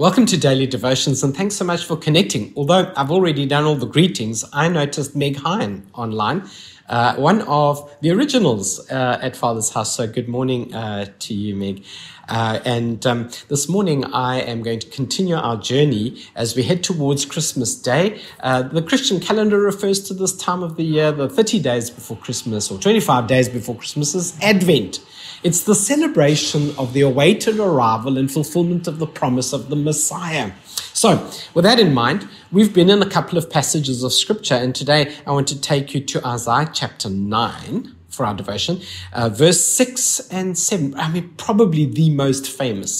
Welcome to Daily Devotions and thanks so much for connecting. Although I've already done all the greetings, I noticed Meg Hine online, uh, one of the originals uh, at Father's House. So good morning uh, to you, Meg. Uh, and um, this morning, I am going to continue our journey as we head towards Christmas Day. Uh, the Christian calendar refers to this time of the year, the 30 days before Christmas or 25 days before Christmas, is Advent. It's the celebration of the awaited arrival and fulfillment of the promise of the Messiah. So, with that in mind, we've been in a couple of passages of Scripture, and today I want to take you to Isaiah chapter 9 for our devotion, uh, verse 6 and 7. I mean, probably the most famous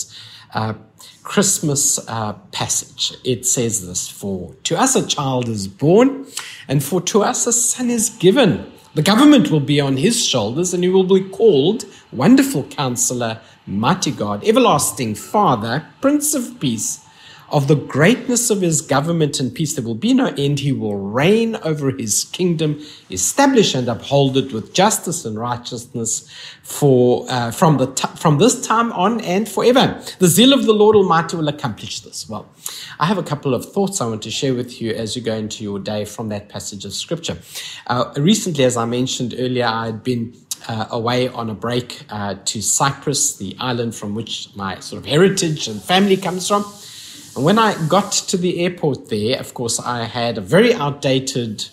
uh, Christmas uh, passage. It says this For to us a child is born, and for to us a son is given. The government will be on his shoulders, and he will be called Wonderful Counselor, Mighty God, Everlasting Father, Prince of Peace. Of the greatness of his government and peace, there will be no end. He will reign over his kingdom, establish and uphold it with justice and righteousness for uh, from the t- from this time on and forever. The zeal of the Lord Almighty will accomplish this. Well, I have a couple of thoughts I want to share with you as you go into your day from that passage of scripture. Uh, recently, as I mentioned earlier, I had been uh, away on a break uh, to Cyprus, the island from which my sort of heritage and family comes from. And when I got to the airport there, of course, I had a very outdated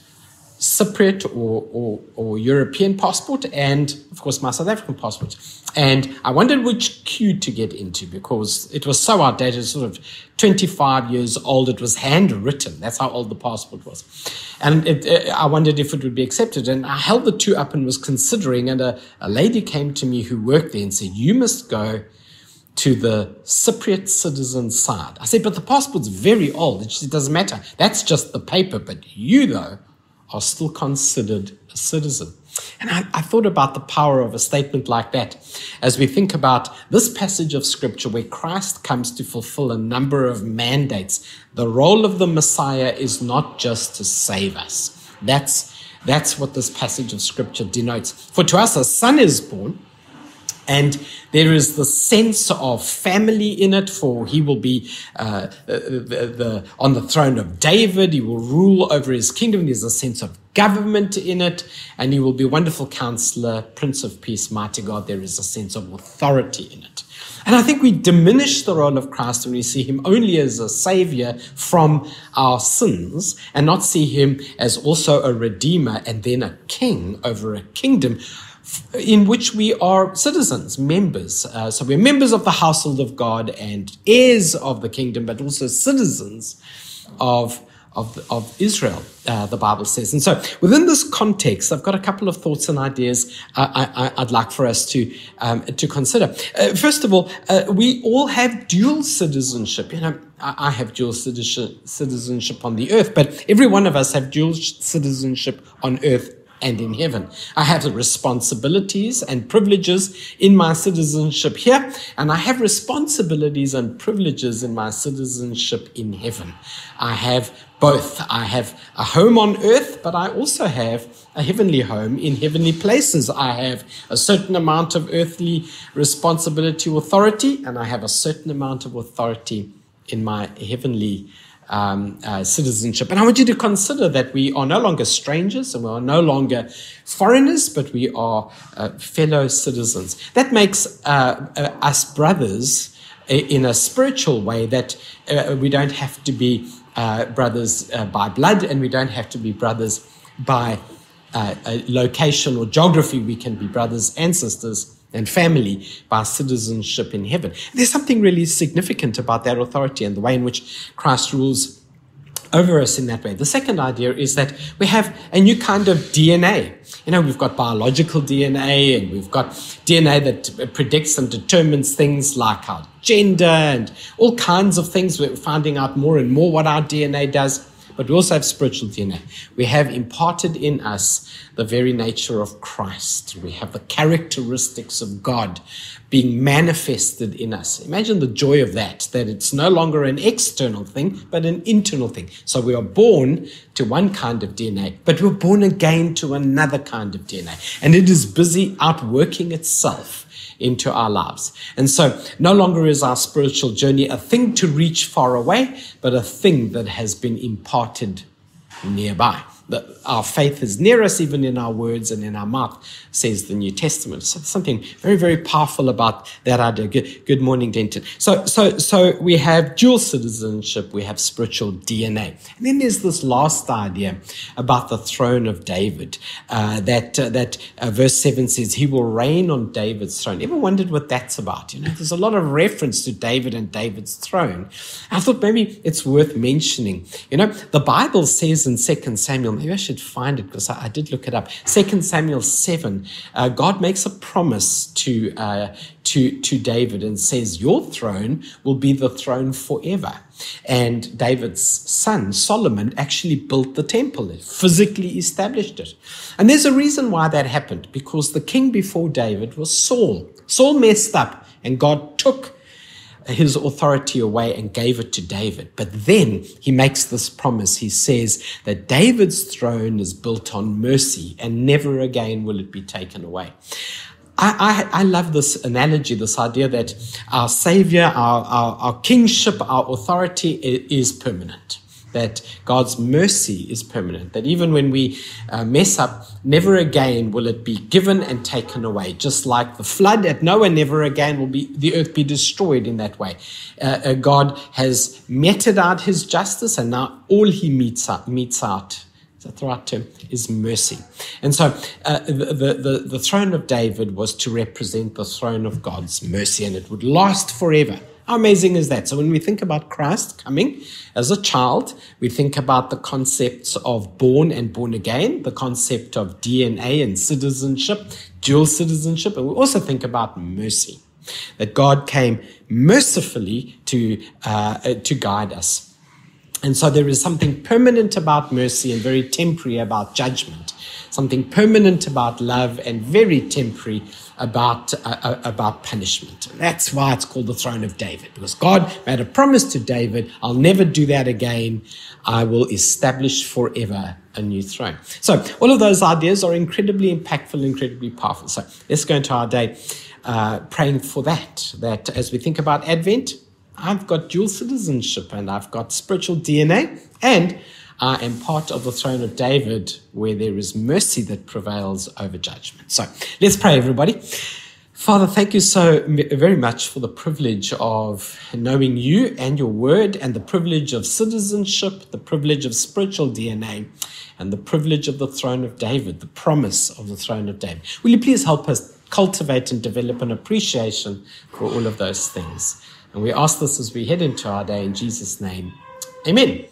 Cypriot or, or, or, European passport and, of course, my South African passport. And I wondered which queue to get into because it was so outdated, sort of 25 years old. It was handwritten. That's how old the passport was. And it, it, I wondered if it would be accepted. And I held the two up and was considering. And a, a lady came to me who worked there and said, You must go to the Cypriot citizen side. I said, but the passport's very old. It doesn't matter. That's just the paper. But you, though, are still considered a citizen. And I, I, thought about the power of a statement like that as we think about this passage of scripture where Christ comes to fulfill a number of mandates. The role of the Messiah is not just to save us. That's, that's what this passage of scripture denotes. For to us a son is born, and there is the sense of family in it, for he will be uh, the, the, on the throne of David. He will rule over his kingdom. There's a sense of government in it, and he will be wonderful counselor, Prince of Peace, mighty God. There is a sense of authority in it. And I think we diminish the role of Christ when we see him only as a savior from our sins and not see him as also a redeemer and then a king over a kingdom in which we are citizens, members. Uh, so we're members of the household of God and heirs of the kingdom, but also citizens of of, of Israel, uh, the Bible says. And so, within this context, I've got a couple of thoughts and ideas I, would like for us to um, to consider. Uh, first of all, uh, we all have dual citizenship. You know, I have dual citizenship on the earth, but every one of us have dual citizenship on earth and in heaven. I have the responsibilities and privileges in my citizenship here, and I have responsibilities and privileges in my citizenship in heaven. I have both. I have a home on earth, but I also have a heavenly home in heavenly places. I have a certain amount of earthly responsibility, authority, and I have a certain amount of authority in my heavenly um, uh, citizenship. And I want you to consider that we are no longer strangers and we are no longer foreigners, but we are uh, fellow citizens. That makes uh, uh us brothers in a spiritual way that uh, we don't have to be brothers by blood and we don't have to be brothers by location or geography. We can be brothers and sisters and family by citizenship in heaven. There's something really significant about that authority and the way in which Christ rules over us in that way. The second idea is that we have a new kind of DNA. You know, we've got biological DNA and we've got DNA that predicts and determines things like our gender and all kinds of things. We're finding out more and more what our DNA does. But we also have spiritual DNA. We have imparted in us the very nature of Christ. We have the characteristics of God being manifested in us. Imagine the joy of that, that it's no longer an external thing, but an internal thing. So we are born to one kind of DNA, but we're born again to another kind of DNA. And it is busy outworking itself into our lives. And so no longer is our spiritual journey a thing to reach far away, but a thing that has been imparted nearby that our faith is near us, even in our words and in our mouth, says the New Testament. So something very, very powerful about that idea. Good, good morning, Denton. So, so, so we have dual citizenship, we have spiritual DNA. And then there's this last idea about the throne of David, uh, that, uh, that uh, verse 7 says, He will reign on David's throne. Ever wondered what that's about? You know, there's a lot of reference to David and David's throne. I thought maybe it's worth mentioning. You know, the Bible says in 2 Samuel, maybe I should find it because I, I did look it up. Second Samuel 7, uh, God makes a promise to, uh, to, to David and says, Your throne will be the throne forever. And David's son, Solomon, actually built the temple, physically established it. And there's a reason why that happened because the king before David was Saul. Saul messed up, and God took his authority away and gave it to David. But then he makes this promise. He says that David's throne is built on mercy and never again will it be taken away. I, I, I love this analogy, this idea that our Savior, our, our, our kingship, our authority is permanent that God's mercy is permanent, that even when we uh, mess up, never again will it be given and taken away. Just like the flood at Noah, never again will be the earth be destroyed in that way. Uh, uh, God has meted out his justice, and now all he metes out, metes out is the right term? Is mercy. And so uh, the, the, the throne of David was to represent the throne of God's mercy, and it would last forever. How amazing is that? So when we think about Christ coming as a child, we think about the concepts of born and born again, the concept of DNA and citizenship, dual citizenship, and we also think about mercy, that God came mercifully to, uh, to guide us. And so there is something permanent about mercy and very temporary about judgment, something permanent about love and very temporary about, uh, uh, about punishment. That's why it's called the throne of David, because God made a promise to David I'll never do that again. I will establish forever a new throne. So, all of those ideas are incredibly impactful, incredibly powerful. So, let's go into our day uh, praying for that. That as we think about Advent, I've got dual citizenship and I've got spiritual DNA and Am part of the throne of David where there is mercy that prevails over judgment. So let's pray, everybody. Father, thank you so very much for the privilege of knowing you and your word, and the privilege of citizenship, the privilege of spiritual DNA, and the privilege of the throne of David, the promise of the throne of David. Will you please help us cultivate and develop an appreciation for all of those things? And we ask this as we head into our day in Jesus' name. Amen.